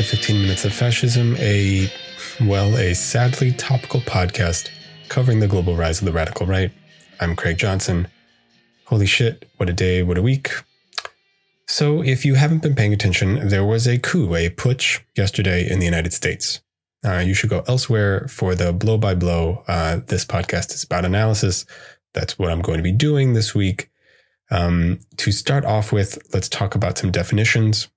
to 15 Minutes of Fascism, a, well, a sadly topical podcast covering the global rise of the radical right. I'm Craig Johnson. Holy shit, what a day, what a week. So, if you haven't been paying attention, there was a coup, a putsch yesterday in the United States. Uh, you should go elsewhere for the blow by blow. Uh, this podcast is about analysis. That's what I'm going to be doing this week. Um, to start off with, let's talk about some definitions.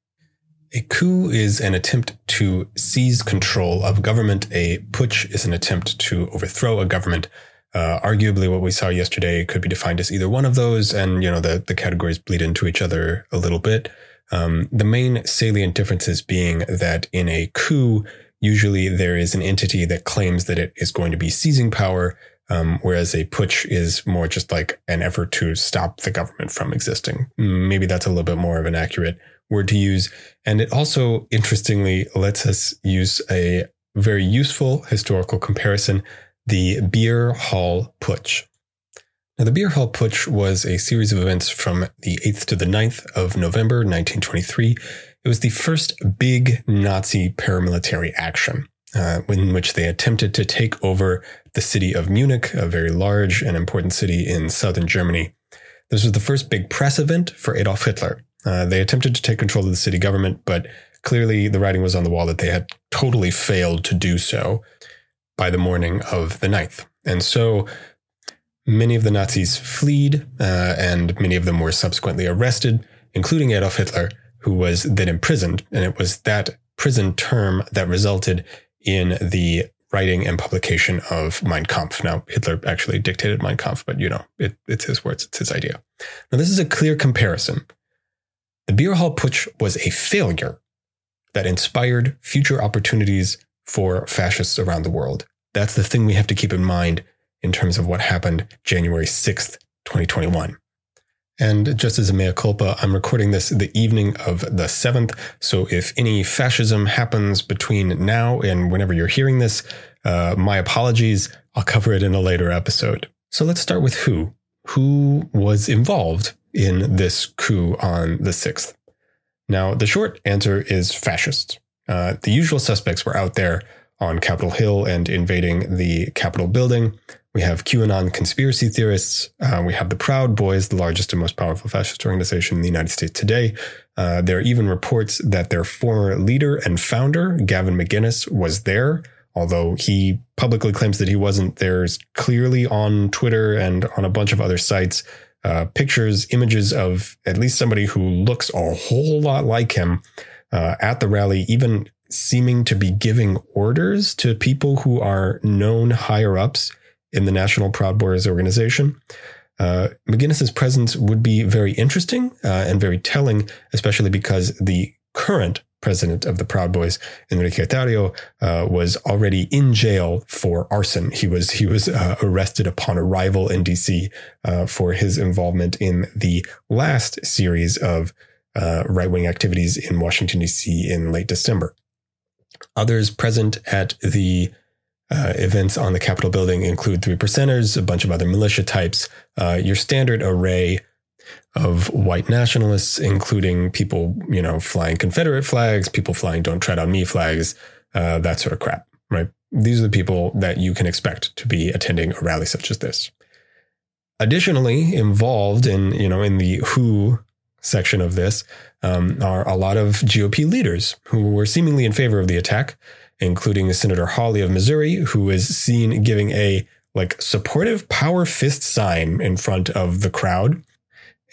A coup is an attempt to seize control of government. A putsch is an attempt to overthrow a government. Uh, arguably, what we saw yesterday could be defined as either one of those, and you know the the categories bleed into each other a little bit. Um, the main salient differences being that in a coup, usually there is an entity that claims that it is going to be seizing power, um, whereas a putsch is more just like an effort to stop the government from existing. Maybe that's a little bit more of an accurate word to use. And it also, interestingly, lets us use a very useful historical comparison the Beer Hall Putsch. Now, the Beer Hall Putsch was a series of events from the 8th to the 9th of November 1923. It was the first big Nazi paramilitary action. Uh, in which they attempted to take over the city of Munich, a very large and important city in southern Germany. This was the first big press event for Adolf Hitler, uh, they attempted to take control of the city government, but clearly the writing was on the wall that they had totally failed to do so by the morning of the 9th. And so many of the Nazis fled, uh, and many of them were subsequently arrested, including Adolf Hitler, who was then imprisoned. And it was that prison term that resulted in the writing and publication of Mein Kampf. Now, Hitler actually dictated Mein Kampf, but you know, it, it's his words, it's his idea. Now, this is a clear comparison the beer hall putsch was a failure that inspired future opportunities for fascists around the world. That's the thing we have to keep in mind in terms of what happened January 6th, 2021. And just as a mea culpa, I'm recording this the evening of the 7th. So if any fascism happens between now and whenever you're hearing this, uh, my apologies. I'll cover it in a later episode. So let's start with who. Who was involved in this coup on the 6th? Now, the short answer is fascists. Uh, the usual suspects were out there on Capitol Hill and invading the Capitol building. We have QAnon conspiracy theorists. Uh, we have the Proud Boys, the largest and most powerful fascist organization in the United States today. Uh, there are even reports that their former leader and founder, Gavin McInnes, was there, although he publicly claims that he wasn't. There's clearly on Twitter and on a bunch of other sites uh, pictures, images of at least somebody who looks a whole lot like him uh, at the rally, even seeming to be giving orders to people who are known higher ups in the National Proud Boys organization. Uh, McInnes's presence would be very interesting uh, and very telling, especially because the current president of the Proud Boys, Enrique Tarrio, uh, was already in jail for arson. He was he was uh, arrested upon arrival in D.C. Uh, for his involvement in the last series of uh, right wing activities in Washington D.C. in late December. Others present at the uh, events on the Capitol building include three percenters, a bunch of other militia types, uh, your standard array of white nationalists, including people, you know, flying Confederate flags, people flying "Don't Tread on Me" flags, uh, that sort of crap, right? These are the people that you can expect to be attending a rally such as this. Additionally, involved in, you know, in the who section of this um, are a lot of GOP leaders who were seemingly in favor of the attack, including Senator Hawley of Missouri, who is seen giving a like supportive power fist sign in front of the crowd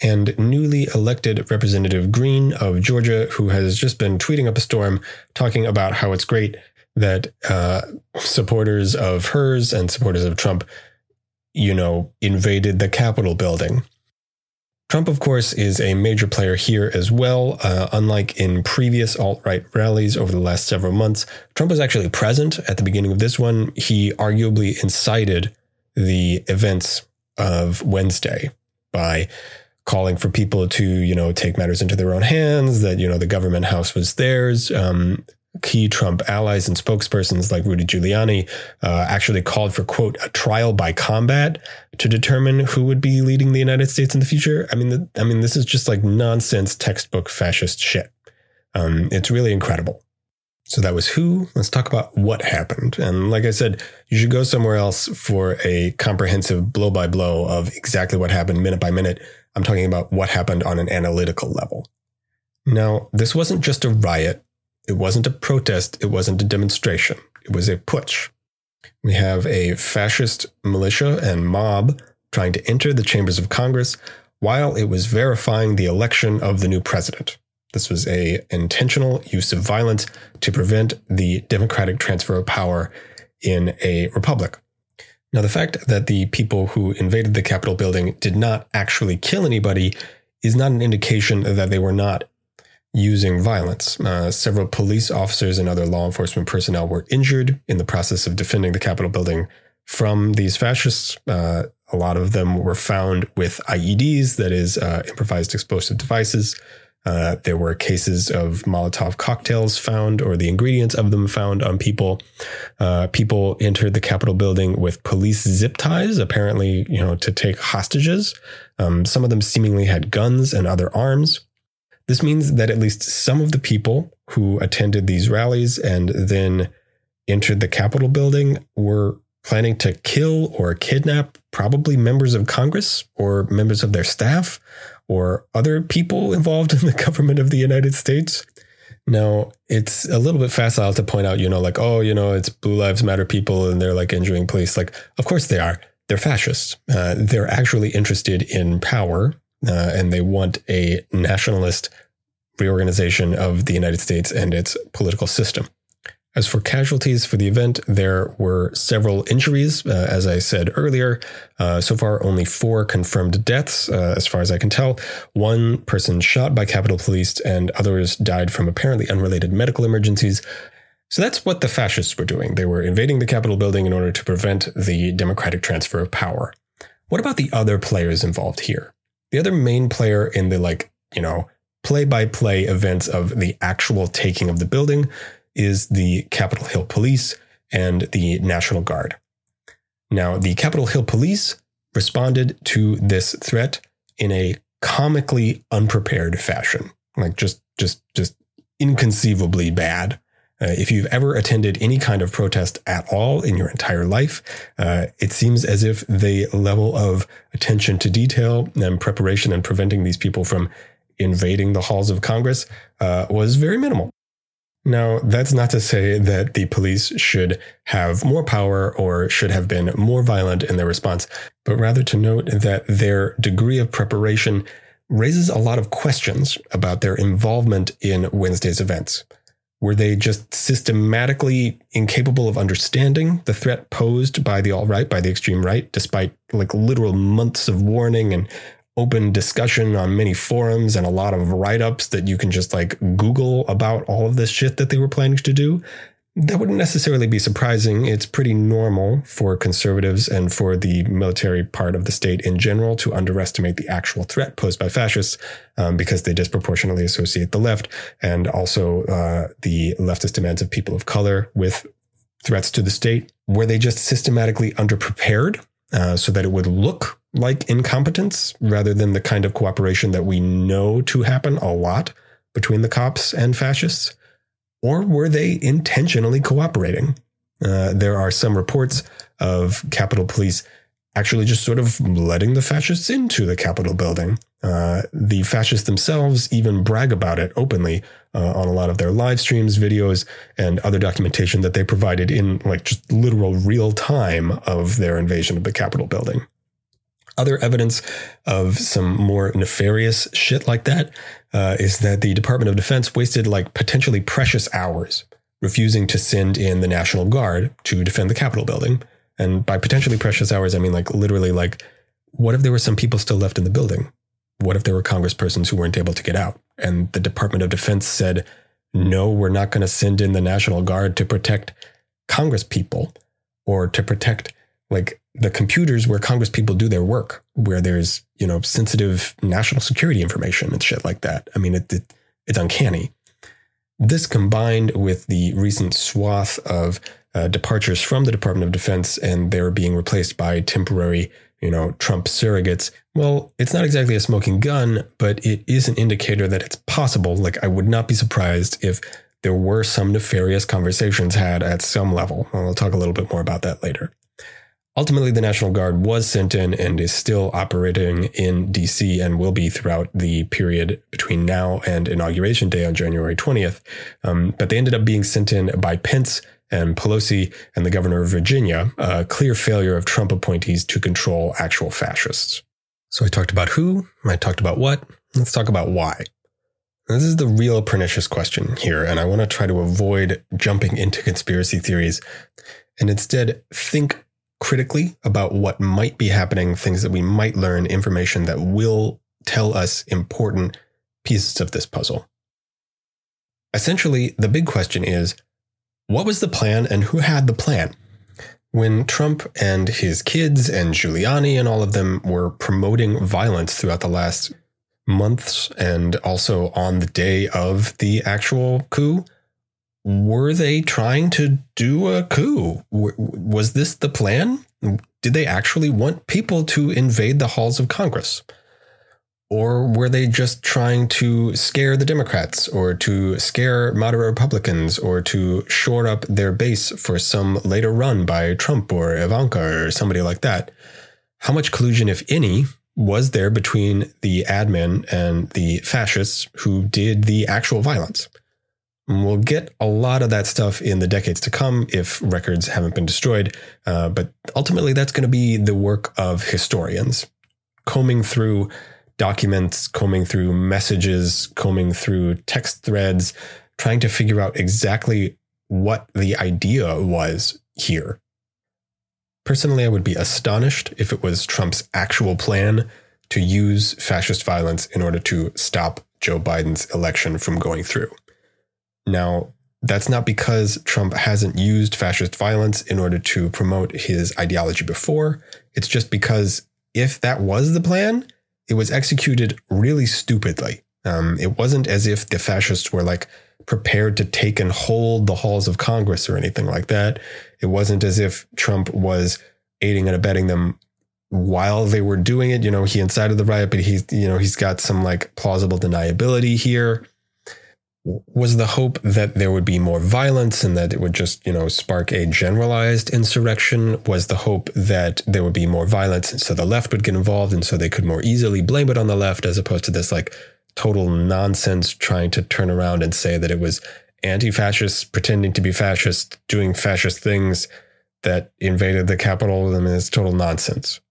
and newly elected Representative Greene of Georgia, who has just been tweeting up a storm talking about how it's great that uh, supporters of hers and supporters of Trump, you know, invaded the Capitol building. Trump, of course, is a major player here as well. Uh, unlike in previous alt right rallies over the last several months, Trump was actually present at the beginning of this one. He arguably incited the events of Wednesday by calling for people to, you know, take matters into their own hands, that, you know, the government house was theirs. Um, key Trump allies and spokespersons like Rudy Giuliani uh, actually called for, quote, a trial by combat to determine who would be leading the United States in the future. I mean, the, I mean, this is just like nonsense textbook fascist shit. Um, it's really incredible. So that was who. Let's talk about what happened. And like I said, you should go somewhere else for a comprehensive blow by blow of exactly what happened minute by minute. I'm talking about what happened on an analytical level. Now, this wasn't just a riot. It wasn't a protest. It wasn't a demonstration. It was a putsch. We have a fascist militia and mob trying to enter the chambers of Congress while it was verifying the election of the new president. This was a intentional use of violence to prevent the democratic transfer of power in a republic. Now, the fact that the people who invaded the Capitol building did not actually kill anybody is not an indication that they were not using violence. Uh, several police officers and other law enforcement personnel were injured in the process of defending the Capitol building from these fascists. Uh, a lot of them were found with IEDs, that is, uh, improvised explosive devices. Uh, there were cases of Molotov cocktails found, or the ingredients of them found on people. Uh, people entered the Capitol building with police zip ties, apparently, you know, to take hostages. Um, some of them seemingly had guns and other arms. This means that at least some of the people who attended these rallies and then entered the Capitol building were planning to kill or kidnap probably members of Congress or members of their staff or other people involved in the government of the United States. Now, it's a little bit facile to point out, you know, like, oh, you know, it's Blue Lives Matter people and they're like injuring police. Like, of course they are. They're fascists. Uh, they're actually interested in power uh, and they want a nationalist reorganization of the United States and its political system. As for casualties for the event, there were several injuries, uh, as I said earlier. Uh, so far, only four confirmed deaths, uh, as far as I can tell. One person shot by Capitol Police, and others died from apparently unrelated medical emergencies. So that's what the fascists were doing. They were invading the Capitol building in order to prevent the democratic transfer of power. What about the other players involved here? The other main player in the, like, you know, play by play events of the actual taking of the building is the Capitol Hill Police and the National Guard. Now, the Capitol Hill Police responded to this threat in a comically unprepared fashion, like just just just inconceivably bad. Uh, if you've ever attended any kind of protest at all in your entire life, uh, it seems as if the level of attention to detail and preparation and preventing these people from invading the halls of Congress uh, was very minimal. Now, that's not to say that the police should have more power or should have been more violent in their response, but rather to note that their degree of preparation raises a lot of questions about their involvement in Wednesday's events. Were they just systematically incapable of understanding the threat posed by the alt right, by the extreme right, despite like literal months of warning and open discussion on many forums and a lot of write ups that you can just like Google about all of this shit that they were planning to do. That wouldn't necessarily be surprising. It's pretty normal for conservatives and for the military part of the state in general to underestimate the actual threat posed by fascists um, because they disproportionately associate the left and also uh, the leftist demands of people of color with threats to the state. Were they just systematically underprepared uh, so that it would look like incompetence rather than the kind of cooperation that we know to happen a lot between the cops and fascists? Or were they intentionally cooperating? Uh, there are some reports of Capitol Police actually just sort of letting the fascists into the Capitol building. Uh, the fascists themselves even brag about it openly uh, on a lot of their live streams, videos, and other documentation that they provided in like just literal real time of their invasion of the Capitol building. Other evidence of some more nefarious shit like that uh, is that the Department of Defense wasted like potentially precious hours refusing to send in the National Guard to defend the Capitol building. And by potentially precious hours, I mean like literally like, what if there were some people still left in the building? What if there were congresspersons who weren't able to get out? And the Department of Defense said, no, we're not going to send in the National Guard to protect congresspeople or to protect like the computers where Congress people do their work, where there's, you know, sensitive national security information and shit like that. I mean, it, it it's uncanny. This combined with the recent swath of uh, departures from the Department of Defense and they're being replaced by temporary you know, Trump surrogates, well, it's not exactly a smoking gun, but it is an indicator that it's possible. Like, I would not be surprised if there were some nefarious conversations had at some level. I'll talk a little bit more about that later. Ultimately, the National Guard was sent in and is still operating in DC and will be throughout the period between now and Inauguration Day on January 20th. Um, but they ended up being sent in by Pence and Pelosi and the governor of Virginia, a clear failure of Trump appointees to control actual fascists. So I talked about who, I talked about what, let's talk about why. This is the real pernicious question here, and I want to try to avoid jumping into conspiracy theories and instead think critically about what might be happening, things that we might learn, information that will tell us important pieces of this puzzle. Essentially, the big question is what was the plan and who had the plan? When Trump and his kids and Giuliani and all of them were promoting violence throughout the last months and also on the day of the actual coup, were they trying to do a coup? Was this the plan? Did they actually want people to invade the halls of Congress? Or were they just trying to scare the Democrats or to scare moderate Republicans or to shore up their base for some later run by Trump or Ivanka or somebody like that? How much collusion, if any, was there between the admin and the fascists who did the actual violence? We'll get a lot of that stuff in the decades to come if records haven't been destroyed. Uh, but ultimately, that's going to be the work of historians, combing through documents, combing through messages, combing through text threads, trying to figure out exactly what the idea was here. Personally, I would be astonished if it was Trump's actual plan to use fascist violence in order to stop Joe Biden's election from going through. Now, that's not because Trump hasn't used fascist violence in order to promote his ideology before. It's just because if that was the plan, it was executed really stupidly. Um, it wasn't as if the fascists were like prepared to take and hold the halls of Congress or anything like that. It wasn't as if Trump was aiding and abetting them while they were doing it. You know, he incited the riot, but he's, you know, he's got some like plausible deniability here was the hope that there would be more violence and that it would just, you know, spark a generalized insurrection? Was the hope that there would be more violence and so the left would get involved and so they could more easily blame it on the left as opposed to this like total nonsense trying to turn around and say that it was anti-fascists pretending to be fascist, doing fascist things that invaded the Capitol? I mean, it's total nonsense.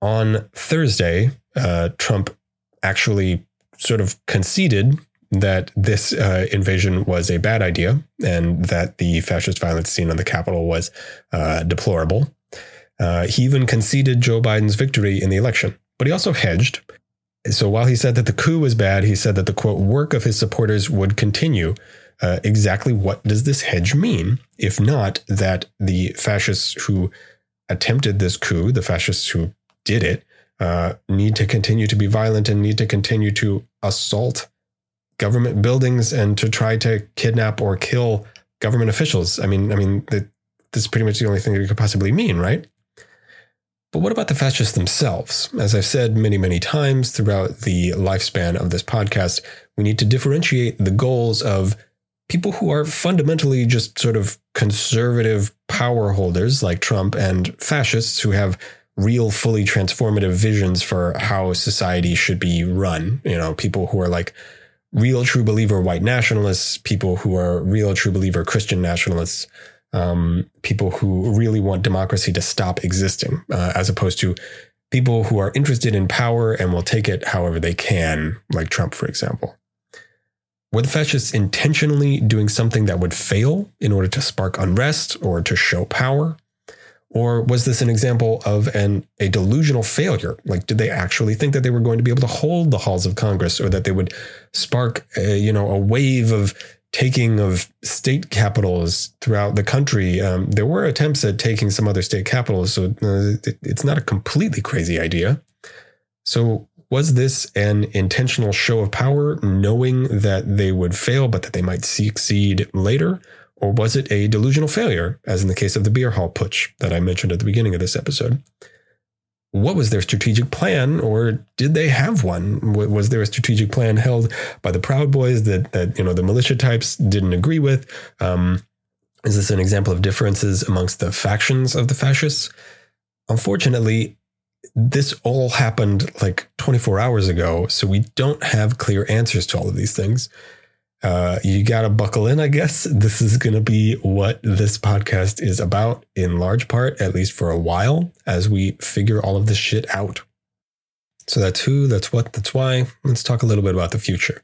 On Thursday, uh, Trump actually sort of conceded that this uh, invasion was a bad idea and that the fascist violence seen on the Capitol was uh, deplorable. Uh, he even conceded Joe Biden's victory in the election, but he also hedged. So while he said that the coup was bad, he said that the quote work of his supporters would continue. Uh, exactly what does this hedge mean? If not that the fascists who attempted this coup, the fascists who did it, uh, need to continue to be violent and need to continue to assault government buildings and to try to kidnap or kill government officials. I mean, I mean, this is pretty much the only thing that it could possibly mean, right? But what about the fascists themselves? As I've said many, many times throughout the lifespan of this podcast, we need to differentiate the goals of people who are fundamentally just sort of conservative power holders like Trump and fascists who have real, fully transformative visions for how society should be run. You know, people who are like real true believer white nationalists, people who are real true believer Christian nationalists, um, people who really want democracy to stop existing, uh, as opposed to people who are interested in power and will take it however they can, like Trump, for example. Were the fascists intentionally doing something that would fail in order to spark unrest or to show power? Or was this an example of an a delusional failure? Like, did they actually think that they were going to be able to hold the halls of Congress, or that they would spark, a, you know, a wave of taking of state capitals throughout the country? Um, there were attempts at taking some other state capitals, so uh, it's not a completely crazy idea. So, was this an intentional show of power, knowing that they would fail, but that they might succeed later? Or was it a delusional failure, as in the case of the beer hall putsch that I mentioned at the beginning of this episode? what was their strategic plan, or did they have one? Was there a strategic plan held by the Proud Boys that that you know the militia types didn't agree with? Um, is this an example of differences amongst the factions of the fascists? Unfortunately, this all happened like 24 hours ago, so we don't have clear answers to all of these things. Uh, you got to buckle in, I guess. This is going to be what this podcast is about, in large part, at least for a while, as we figure all of this shit out. So that's who, that's what, that's why. Let's talk a little bit about the future.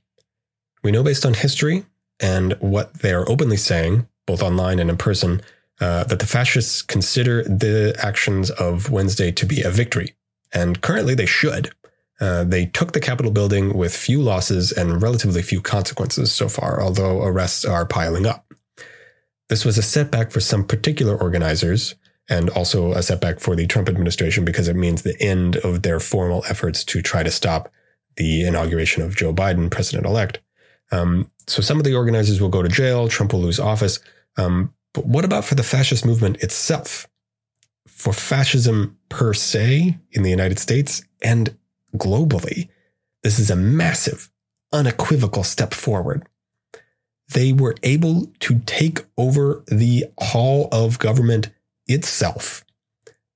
We know based on history and what they are openly saying, both online and in person, uh, that the fascists consider the actions of Wednesday to be a victory. And currently they should. Uh, they took the Capitol building with few losses and relatively few consequences so far, although arrests are piling up. This was a setback for some particular organizers and also a setback for the Trump administration because it means the end of their formal efforts to try to stop the inauguration of Joe Biden, president elect. Um, so some of the organizers will go to jail, Trump will lose office. Um, but what about for the fascist movement itself? For fascism per se in the United States and globally, this is a massive, unequivocal step forward. They were able to take over the hall of government itself.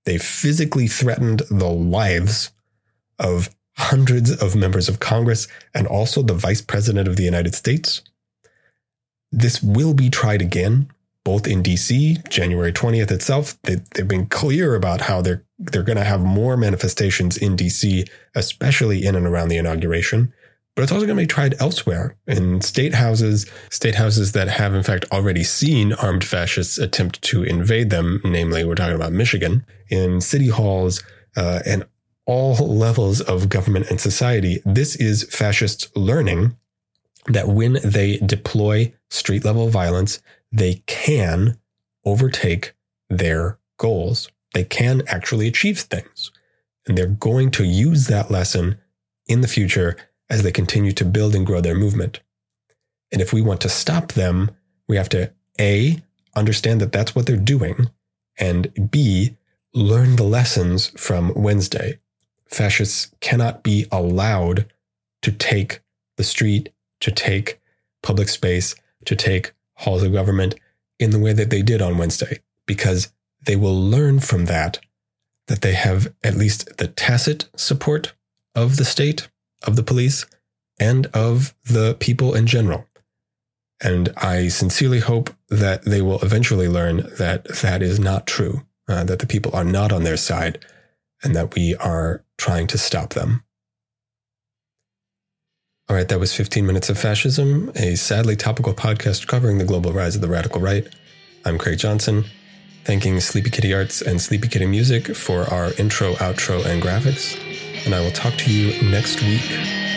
They physically threatened the lives of hundreds of members of Congress and also the vice president of the United States. This will be tried again both in DC, January 20th itself, they, have been clear about how they're they're going to have more manifestations in DC, especially in and around the inauguration. But it's also going to be tried elsewhere in state houses, state houses that have in fact already seen armed fascists attempt to invade them. Namely, we're talking about Michigan, in city halls uh, and all levels of government and society. This is fascists learning that when they deploy street level violence, they can overtake their goals. They can actually achieve things. And they're going to use that lesson in the future as they continue to build and grow their movement. And if we want to stop them, we have to A, understand that that's what they're doing, and B, learn the lessons from Wednesday. Fascists cannot be allowed to take the street, to take public space, to take halls of government in the way that they did on Wednesday, because they will learn from that that they have at least the tacit support of the state, of the police, and of the people in general. And I sincerely hope that they will eventually learn that that is not true, uh, that the people are not on their side, and that we are trying to stop them. All right, that was 15 Minutes of Fascism, a sadly topical podcast covering the global rise of the radical right. I'm Craig Johnson, thanking Sleepy Kitty Arts and Sleepy Kitty Music for our intro, outro, and graphics. And I will talk to you next week.